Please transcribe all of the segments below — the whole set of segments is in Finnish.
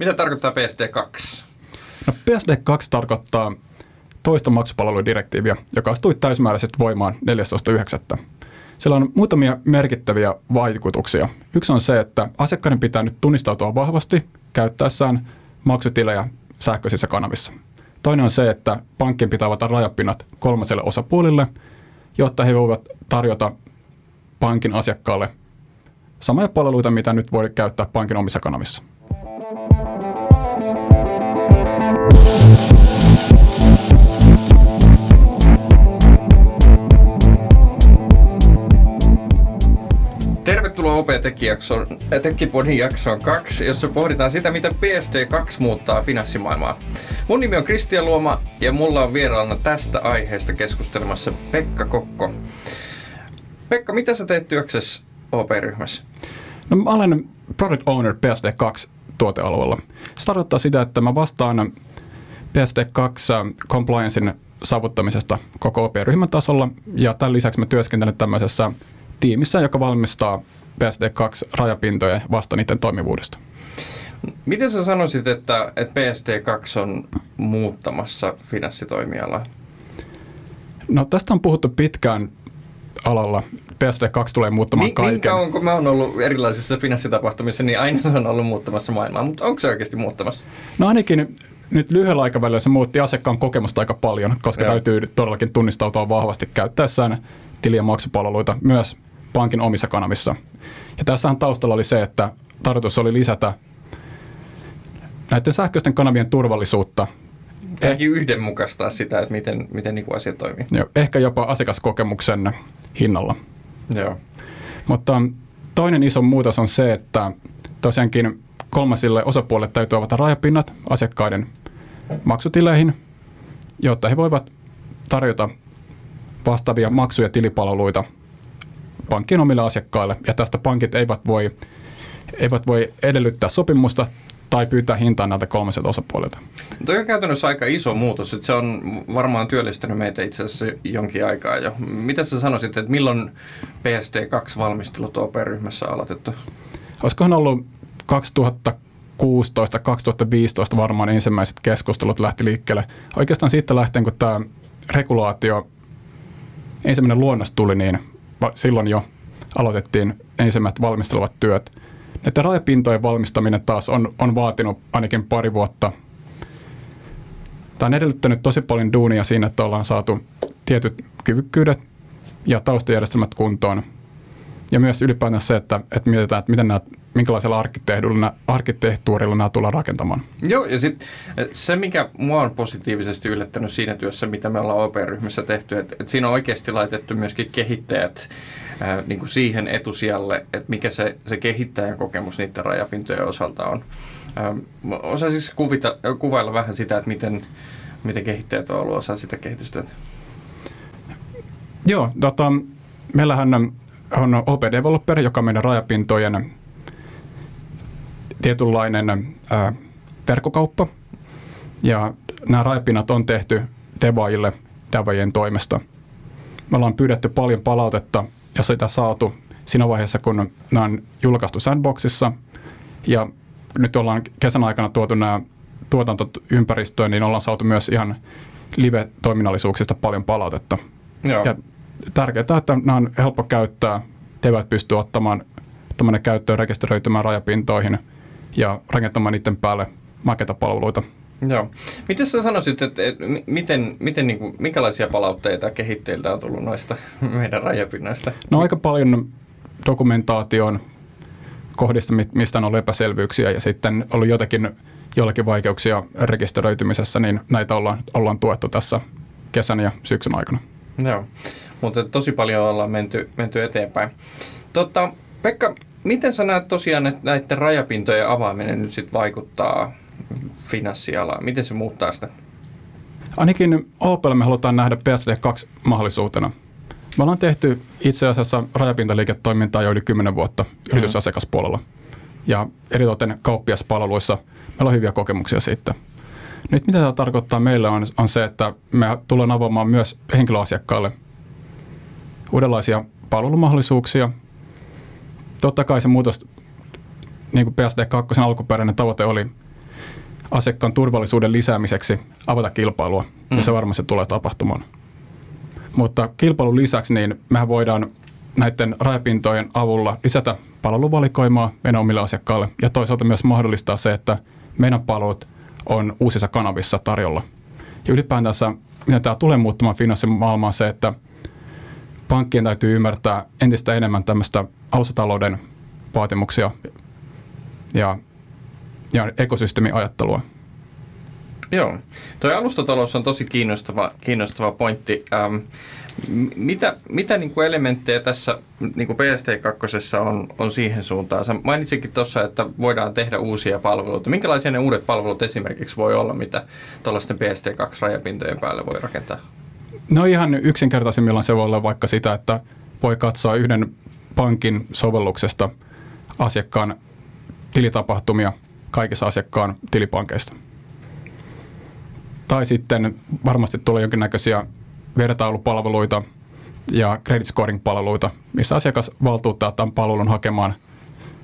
Mitä tarkoittaa PSD2? No PSD2 tarkoittaa toista maksupalveludirektiiviä, joka astui täysimääräisesti voimaan 14.9. Sillä on muutamia merkittäviä vaikutuksia. Yksi on se, että asiakkaiden pitää nyt tunnistautua vahvasti käyttäessään maksutilejä sähköisissä kanavissa. Toinen on se, että pankkien pitää avata rajapinnat kolmaselle osapuolille, jotta he voivat tarjota pankin asiakkaalle samoja palveluita, mitä nyt voi käyttää pankin omissa kanavissa. Tervetuloa OP-tekijäpodin jaksoon 2, jossa pohditaan sitä, miten PSD2 muuttaa finanssimaailmaa. Mun nimi on Kristian Luoma ja mulla on vieraana tästä aiheesta keskustelemassa Pekka Kokko. Pekka, mitä sä teet työksessä OP-ryhmässä? No, mä olen Product Owner PSD2 tuotealueella. Se tarkoittaa sitä, että mä vastaan PSD2 compliancein saavuttamisesta koko OP-ryhmän tasolla ja tämän lisäksi mä työskentelen tämmöisessä tiimissä, joka valmistaa PSD2-rajapintoja vasta niiden toimivuudesta. Miten sä sanoisit, että, että PSD2 on muuttamassa finanssitoimialaa? No tästä on puhuttu pitkään alalla. PSD2 tulee muuttamaan niin, kaiken. Niin kauan kun mä oon ollut erilaisissa finanssitapahtumissa, niin aina se on ollut muuttamassa maailmaa, mutta onko se oikeasti muuttamassa? No ainakin nyt lyhyellä aikavälillä se muutti asiakkaan kokemusta aika paljon, koska Joo. täytyy todellakin tunnistautua vahvasti käyttäessään tili- ja maksupalveluita myös pankin omissa kanavissa. Ja tässähän taustalla oli se, että tarkoitus oli lisätä näiden sähköisten kanavien turvallisuutta. Ehkä yhdenmukaistaa sitä, että miten, miten niin asiat toimii. Joo, ehkä jopa asiakaskokemuksen hinnalla. Joo. Mutta toinen iso muutos on se, että tosiaankin kolmasille osapuolille täytyy avata rajapinnat asiakkaiden maksutileihin, jotta he voivat tarjota vastaavia maksuja tilipalveluita pankkien omille asiakkaille. Ja tästä pankit eivät voi, eivät voi edellyttää sopimusta tai pyytää hintaa näiltä kolmiselta osapuolilta. Tuo on käytännössä aika iso muutos, että se on varmaan työllistänyt meitä itse asiassa jonkin aikaa jo. Mitä sä sanoisit, että milloin PSD2-valmistelut OP-ryhmässä aloitettu? Olisikohan ollut 2016-2015 varmaan ensimmäiset keskustelut lähti liikkeelle. Oikeastaan siitä lähtien, kun tämä regulaatio, ensimmäinen luonnos tuli, niin silloin jo aloitettiin ensimmäiset valmistelevat työt. Näiden rajapintojen valmistaminen taas on, on vaatinut ainakin pari vuotta. Tämä on edellyttänyt tosi paljon duunia siinä, että ollaan saatu tietyt kyvykkyydet ja taustajärjestelmät kuntoon. Ja myös ylipäätään se, että, että mietitään, että miten nämä, minkälaisella arkkitehtuurilla nämä tullaan rakentamaan. Joo, ja sitten eh, se, mikä mua on positiivisesti yllättänyt siinä työssä, mitä me ollaan OP-ryhmässä tehty, että, että siinä on oikeasti laitettu myöskin kehittäjät ää, eh, niin kuin siihen etusijalle, että mikä se, se kehittäjän kokemus niiden rajapintojen osalta on. Ää, osaisinko kuvita, kuvailla vähän sitä, että miten, miten kehittäjät on ollut osa sitä kehitystyötä? Joo, tota, meillähän on OP Developer, joka on meidän rajapintojen tietynlainen ää, verkkokauppa. Ja nämä rajapinnat on tehty devaajille devajien toimesta. Me ollaan pyydetty paljon palautetta ja sitä saatu siinä vaiheessa, kun nämä on julkaistu Sandboxissa. Ja nyt ollaan kesän aikana tuotu nämä tuotantoympäristöön, niin ollaan saatu myös ihan live-toiminnallisuuksista paljon palautetta. Joo. Ja tärkeää, että nämä on helppo käyttää. Teivät pystyy ottamaan tuommoinen käyttöön rekisteröitymään rajapintoihin ja rakentamaan niiden päälle makeita palveluita. Joo. Miten sä sanoisit, että, että miten, miten niin kuin, minkälaisia palautteita kehitteiltä on tullut noista meidän rajapinnoista? No aika paljon dokumentaation kohdista, mistä on ollut epäselvyyksiä ja sitten ollut jotakin jollakin vaikeuksia rekisteröitymisessä, niin näitä ollaan, ollaan tuettu tässä kesän ja syksyn aikana. Joo mutta tosi paljon ollaan menty, menty eteenpäin. Totta, Pekka, miten sä näet tosiaan, että näiden rajapintojen avaaminen nyt sitten vaikuttaa finanssialaan? Miten se muuttaa sitä? Ainakin Opel me halutaan nähdä PSD2 mahdollisuutena. Me ollaan tehty itse asiassa rajapintaliiketoimintaa jo yli 10 vuotta mm-hmm. yritysasiakaspuolella. Ja eritoten kauppiaspalveluissa meillä on hyviä kokemuksia siitä. Nyt mitä tämä tarkoittaa meille on, on se, että me tullaan avaamaan myös henkilöasiakkaille uudenlaisia palvelumahdollisuuksia. Totta kai se muutos, niin kuin PSD2 alkuperäinen tavoite oli asiakkaan turvallisuuden lisäämiseksi avata kilpailua, mm. ja se varmasti tulee tapahtumaan. Mutta kilpailun lisäksi niin mehän voidaan näiden rajapintojen avulla lisätä palveluvalikoimaa meidän omille asiakkaille ja toisaalta myös mahdollistaa se, että meidän palvelut on uusissa kanavissa tarjolla. Ja ylipäätänsä, mitä tämä tulee muuttamaan finanssimaailmaan, se, että pankkien täytyy ymmärtää entistä enemmän tämmöistä alustatalouden vaatimuksia ja, ja ekosysteemiajattelua. Joo, tuo alustatalous on tosi kiinnostava, kiinnostava pointti. Ähm, mitä mitä niin kuin elementtejä tässä niin kuin PST2 on, on siihen suuntaan? Sä mainitsikin tuossa, että voidaan tehdä uusia palveluita. Minkälaisia ne uudet palvelut esimerkiksi voi olla, mitä tuollaisten PST2-rajapintojen päälle voi rakentaa? No ihan yksinkertaisimmillaan se voi olla vaikka sitä, että voi katsoa yhden pankin sovelluksesta asiakkaan tilitapahtumia kaikissa asiakkaan tilipankeista. Tai sitten varmasti tulee jonkinnäköisiä vertailupalveluita ja credit scoring-palveluita, missä asiakas valtuuttaa tämän palvelun hakemaan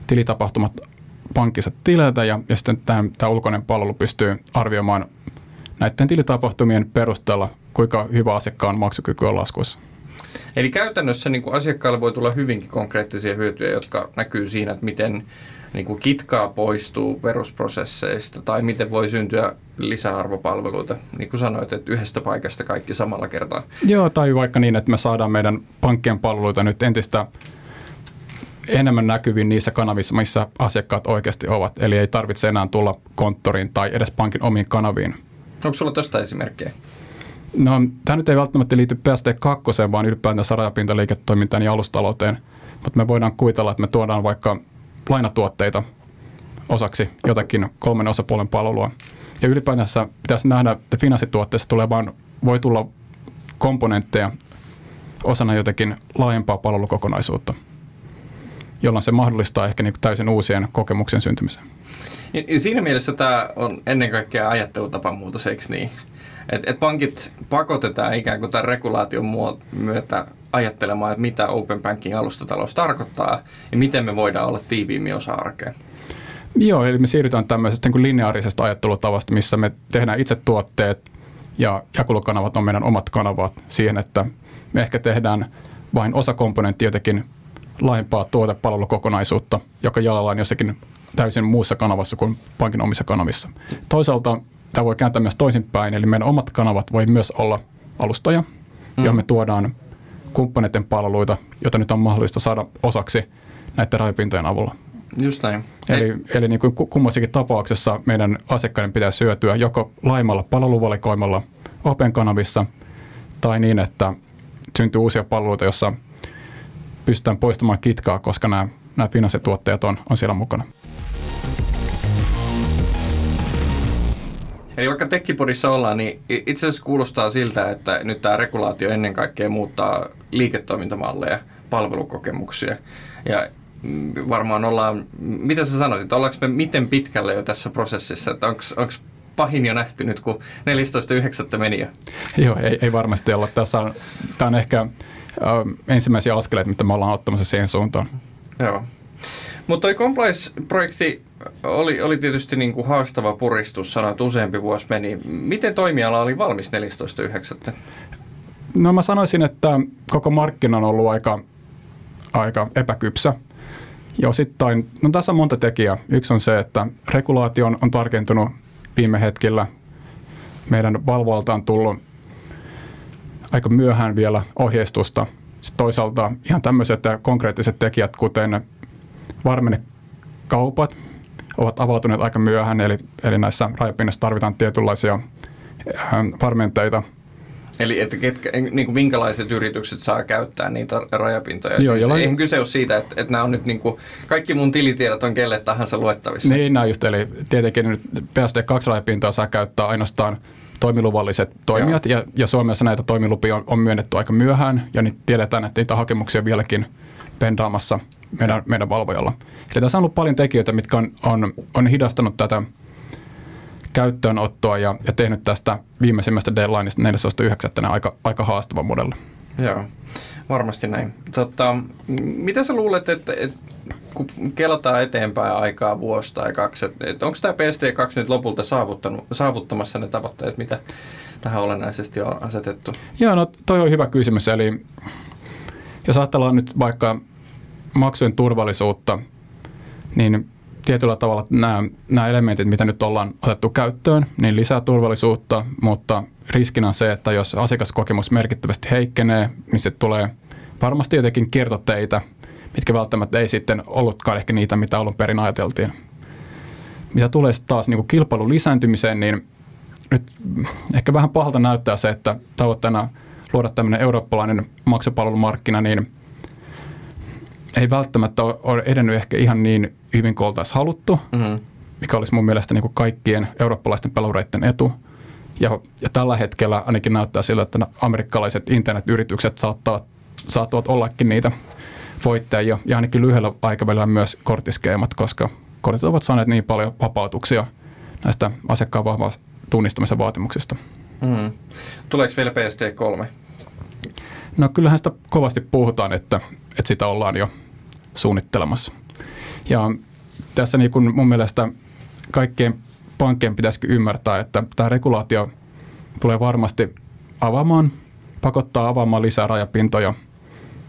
tilitapahtumat pankkissa tileiltä ja, ja sitten tämä, tämä ulkoinen palvelu pystyy arvioimaan näiden tilitapahtumien perusteella, kuinka hyvä asiakkaan maksukyky on laskuissa. Eli käytännössä niin kuin asiakkaalle voi tulla hyvinkin konkreettisia hyötyjä, jotka näkyy siinä, että miten niin kuin kitkaa poistuu perusprosesseista tai miten voi syntyä lisäarvopalveluita, niin kuin sanoit, että yhdestä paikasta kaikki samalla kertaa. Joo, tai vaikka niin, että me saadaan meidän pankkien palveluita nyt entistä enemmän näkyviin niissä kanavissa, missä asiakkaat oikeasti ovat. Eli ei tarvitse enää tulla konttoriin tai edes pankin omiin kanaviin. Onko sulla tuosta esimerkkejä? No, tämä nyt ei välttämättä liity PSD2, vaan ylipäätään rajapintaliiketoimintaan ja alustalouteen. Mutta me voidaan kuvitella, että me tuodaan vaikka lainatuotteita osaksi jotakin kolmen osapuolen palvelua. Ja ylipäätänsä pitäisi nähdä, että finanssituotteessa tulee vaan, voi tulla komponentteja osana jotakin laajempaa palvelukokonaisuutta, jolloin se mahdollistaa ehkä niin täysin uusien kokemuksen syntymisen. Siinä mielessä tämä on ennen kaikkea ajattelutapamuutos, eikö niin? Et, et pankit pakotetaan ikään kuin tämän regulaation myötä ajattelemaan, että mitä Open Banking alustatalous tarkoittaa ja miten me voidaan olla tiiviimmin osa arkea. Joo, eli me siirrytään tämmöisestä niin lineaarisesta ajattelutavasta, missä me tehdään itse tuotteet ja jakelukanavat on meidän omat kanavat siihen, että me ehkä tehdään vain osa komponentti jotenkin laajempaa tuotepalvelukokonaisuutta, joka jalallaan jossakin täysin muussa kanavassa kuin pankin omissa kanavissa. Toisaalta tämä voi kääntää myös toisinpäin, eli meidän omat kanavat voi myös olla alustoja, mm. johon me tuodaan kumppaneiden palveluita, joita nyt on mahdollista saada osaksi näiden rajapintojen avulla. Just näin. Eli, eli niin kuin kummassakin tapauksessa meidän asiakkaiden pitää syötyä joko laimalla palveluvalikoimalla Open kanavissa tai niin, että syntyy uusia palveluita, joissa pystytään poistamaan kitkaa, koska nämä, nämä finanssituotteet on, on siellä mukana. Eli vaikka Tekkipodissa ollaan, niin itse asiassa kuulostaa siltä, että nyt tämä regulaatio ennen kaikkea muuttaa liiketoimintamalleja, palvelukokemuksia. Ja mm, varmaan ollaan, mitä sä sanoisit, ollaanko me miten pitkälle jo tässä prosessissa, että onko pahin jo nähty nyt, kun 14.9. meni jo? Joo, ei, ei varmasti olla. Tässä on, tämä on ehkä äh, ensimmäisiä askeleita, mitä me ollaan ottamassa siihen suuntaan. Joo. Mutta toi Compliance-projekti oli, oli tietysti niin kuin haastava puristus, sanoit useampi vuosi meni. Miten toimiala oli valmis 14.9.? No mä sanoisin, että koko markkina on ollut aika, aika epäkypsä. Ja osittain, no tässä on monta tekijää. Yksi on se, että regulaatio on, on tarkentunut viime hetkellä. Meidän valvoalta on tullut aika myöhään vielä ohjeistusta. Sitten toisaalta ihan tämmöiset konkreettiset tekijät, kuten varmennekaupat, ovat avautuneet aika myöhään, eli, eli näissä rajapinnassa tarvitaan tietynlaisia ähm, varmenteita. Eli että ketkä, niin kuin minkälaiset yritykset saa käyttää niitä rajapintoja? Joo, siis eihän kyse ole siitä, että, että nämä on nyt niin kuin, kaikki mun tilitiedot on kelle tahansa luettavissa. Niin, näin just, eli tietenkin nyt PSD2-rajapintoa saa käyttää ainoastaan toimiluvalliset toimijat, ja, ja Suomessa näitä toimilupia on, on myönnetty aika myöhään, ja niin tiedetään, että niitä hakemuksia vieläkin pendaamassa meidän, meidän valvojalla. Eli tässä on ollut paljon tekijöitä, mitkä on, on, on hidastanut tätä käyttöönottoa ja, ja tehnyt tästä viimeisimmästä deadlineista 14.9. aika, aika haastava modelli. Joo, varmasti näin. Tota, mitä sä luulet, että, että kun kelataan eteenpäin aikaa vuosi tai kaksi, että onko tämä PSD2 nyt lopulta saavuttanut, saavuttamassa ne tavoitteet, mitä tähän olennaisesti on asetettu? Joo, no toi on hyvä kysymys. Eli jos ajatellaan nyt vaikka maksujen turvallisuutta, niin tietyllä tavalla nämä, nämä elementit, mitä nyt ollaan otettu käyttöön, niin lisää turvallisuutta, mutta riskinä on se, että jos asiakaskokemus merkittävästi heikkenee, niin se tulee varmasti jotenkin kiertoteitä, mitkä välttämättä ei sitten ollutkaan ehkä niitä, mitä alun perin ajateltiin. Mitä tulee sitten taas niin kuin kilpailun lisääntymiseen, niin nyt ehkä vähän pahalta näyttää se, että tavoitteena luoda tämmöinen eurooppalainen maksupalvelumarkkina, niin ei välttämättä ole edennyt ehkä ihan niin hyvin kuin oltaisiin haluttu, mm-hmm. mikä olisi mun mielestä niin kuin kaikkien eurooppalaisten pelureiden etu. Ja, ja tällä hetkellä ainakin näyttää sillä, että amerikkalaiset internetyritykset saattavat, saattavat ollakin niitä voittajia ja ainakin lyhyellä aikavälillä myös korttiskeemat, koska kortit ovat saaneet niin paljon vapautuksia näistä asiakkaan vahvaa tunnistamisen vaatimuksista. Mm. Tuleeko vielä PSD3? No kyllähän sitä kovasti puhutaan, että, että sitä ollaan jo suunnittelemassa. Ja tässä niin kun mun mielestä kaikkien pankkien pitäisi ymmärtää, että tämä regulaatio tulee varmasti avaamaan, pakottaa avaamaan lisää rajapintoja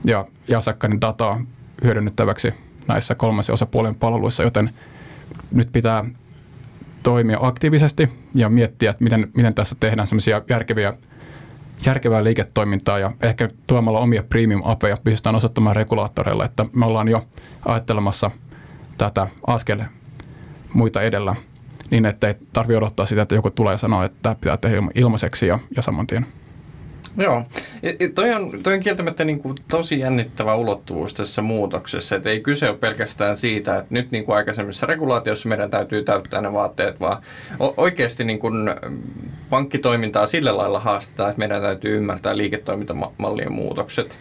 ja, asiakkaiden dataa hyödynnettäväksi näissä kolmasen osapuolen palveluissa, joten nyt pitää toimia aktiivisesti ja miettiä, että miten, miten tässä tehdään semmoisia järkeviä järkevää liiketoimintaa ja ehkä tuomalla omia premium-apeja pystytään osoittamaan regulaattoreille, että me ollaan jo ajattelemassa tätä askel muita edellä niin, että ei tarvitse odottaa sitä, että joku tulee sanoa, että tämä pitää tehdä ilmaiseksi ja, ja saman tien. Joo. Toi, on, toi on kieltämättä niin kuin tosi jännittävä ulottuvuus tässä muutoksessa. Että ei kyse ole pelkästään siitä, että nyt niin kuin aikaisemmissa regulaatiossa meidän täytyy täyttää ne vaatteet, vaan oikeasti niin kuin pankkitoimintaa sillä lailla haastetaan, että meidän täytyy ymmärtää liiketoimintamallien muutokset.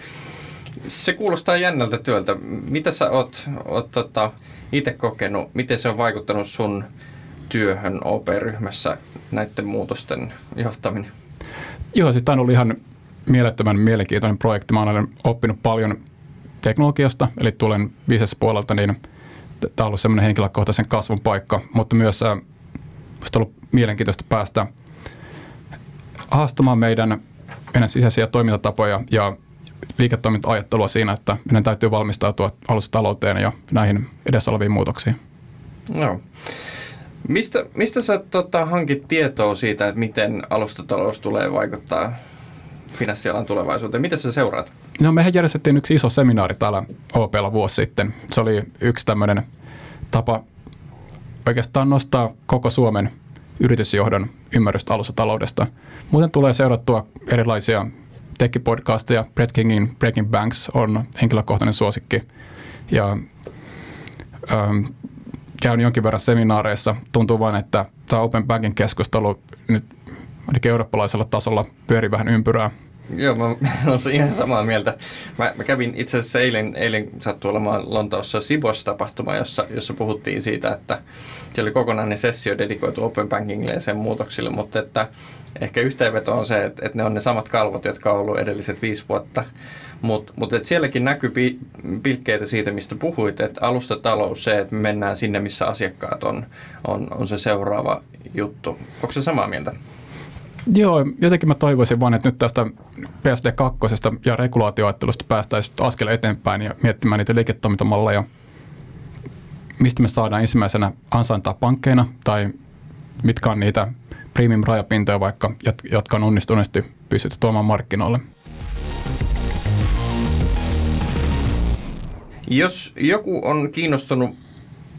Se kuulostaa jännältä työltä. Mitä sä oot, oot tota, itse kokenut? Miten se on vaikuttanut sun työhön OP-ryhmässä näiden muutosten johtaminen? Joo, siis tämä on ollut ihan mielettömän mielenkiintoinen projekti. Mä olen oppinut paljon teknologiasta, eli tulen business-puolelta, niin tämä on ollut semmoinen henkilökohtaisen kasvun paikka, mutta myös äh, on ollut mielenkiintoista päästä haastamaan meidän, meidän sisäisiä toimintatapoja ja liiketoiminta-ajattelua siinä, että meidän täytyy valmistautua alustalouteen ja näihin edessä oleviin muutoksiin. Joo. Mistä, mistä sä tota, hankit tietoa siitä, että miten alustatalous tulee vaikuttaa finanssialan tulevaisuuteen? Miten sä seuraat? No mehän järjestettiin yksi iso seminaari täällä OPlla vuosi sitten. Se oli yksi tämmöinen tapa oikeastaan nostaa koko Suomen yritysjohdon ymmärrystä alustataloudesta. Muuten tulee seurattua erilaisia tekkipodcasteja. Brett Kingin Breaking Banks on henkilökohtainen suosikki. Ja ähm, käyn jonkin verran seminaareissa. Tuntuu vain, että tämä Open Banking keskustelu nyt ainakin eurooppalaisella tasolla pyörii vähän ympyrää. Joo, mä olen ihan samaa mieltä. Mä, mä kävin itse asiassa eilen, eilen sattui olemaan Lontoossa Sibos-tapahtuma, jossa, jossa puhuttiin siitä, että siellä oli kokonainen sessio dedikoitu Open Bankingille ja sen muutoksille, mutta että ehkä yhteenveto on se, että, että ne on ne samat kalvot, jotka on ollut edelliset viisi vuotta mutta mut sielläkin näkyy pi, pilkkeitä siitä, mistä puhuit, että alustatalous, se, että me mennään sinne, missä asiakkaat on, on, on se seuraava juttu. Onko se samaa mieltä? Joo, jotenkin mä toivoisin vaan, että nyt tästä PSD2 ja regulaatioajattelusta päästäisiin askel eteenpäin ja miettimään niitä liiketoimintamalleja, mistä me saadaan ensimmäisenä ansaintaa pankkeina tai mitkä on niitä premium-rajapintoja vaikka, jotka on onnistuneesti pystytty tuomaan markkinoille. Jos joku on kiinnostunut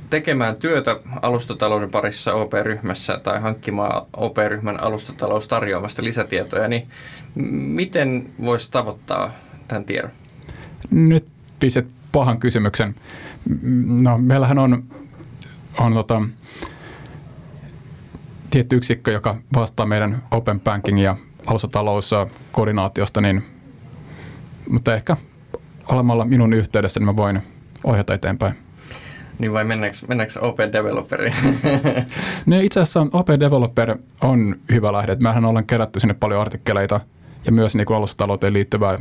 tekemään työtä alustatalouden parissa OP-ryhmässä tai hankkimaan OP-ryhmän alustatalous tarjoamasta lisätietoja, niin miten voisi tavoittaa tämän tiedon? Nyt piset pahan kysymyksen. No, meillähän on, on tota, tietty yksikkö, joka vastaa meidän Open Banking ja alustatalous-koordinaatiosta, niin, mutta ehkä olemalla minun yhteydessä, niin mä voin ohjata eteenpäin. Niin vai mennäänkö, mennäänkö Open Developeriin? no itse asiassa Open Developer on hyvä lähde. Mehän ollaan kerätty sinne paljon artikkeleita ja myös niin kuin alustatalouteen liittyvää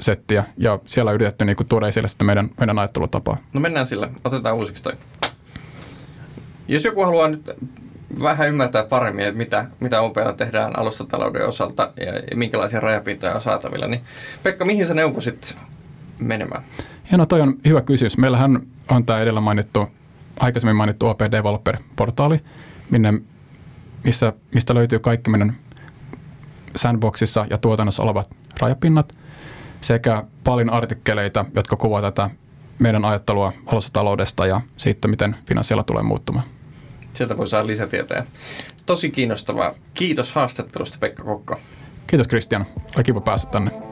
settiä ja siellä on yritetty niin kuin, tuoda esille sitä meidän, meidän ajattelutapaa. No mennään sillä. Otetaan uusiksi toi. Jos joku haluaa nyt vähän ymmärtää paremmin, että mitä, mitä OPlla tehdään alustatalouden osalta ja, ja minkälaisia rajapintoja on saatavilla, niin Pekka, mihin sä neuvosit menemään? Ja no toi on hyvä kysymys. Meillähän on tämä edellä mainittu, aikaisemmin mainittu OP Developer-portaali, minne, missä, mistä löytyy kaikki meidän sandboxissa ja tuotannossa olevat rajapinnat sekä paljon artikkeleita, jotka kuvaavat tätä meidän ajattelua alustataloudesta ja siitä, miten finanssialla tulee muuttumaan. Sieltä voi saada lisätietoja. Tosi kiinnostavaa. Kiitos haastattelusta Pekka Kokko. Kiitos Kristian. Oli kiva päästä tänne.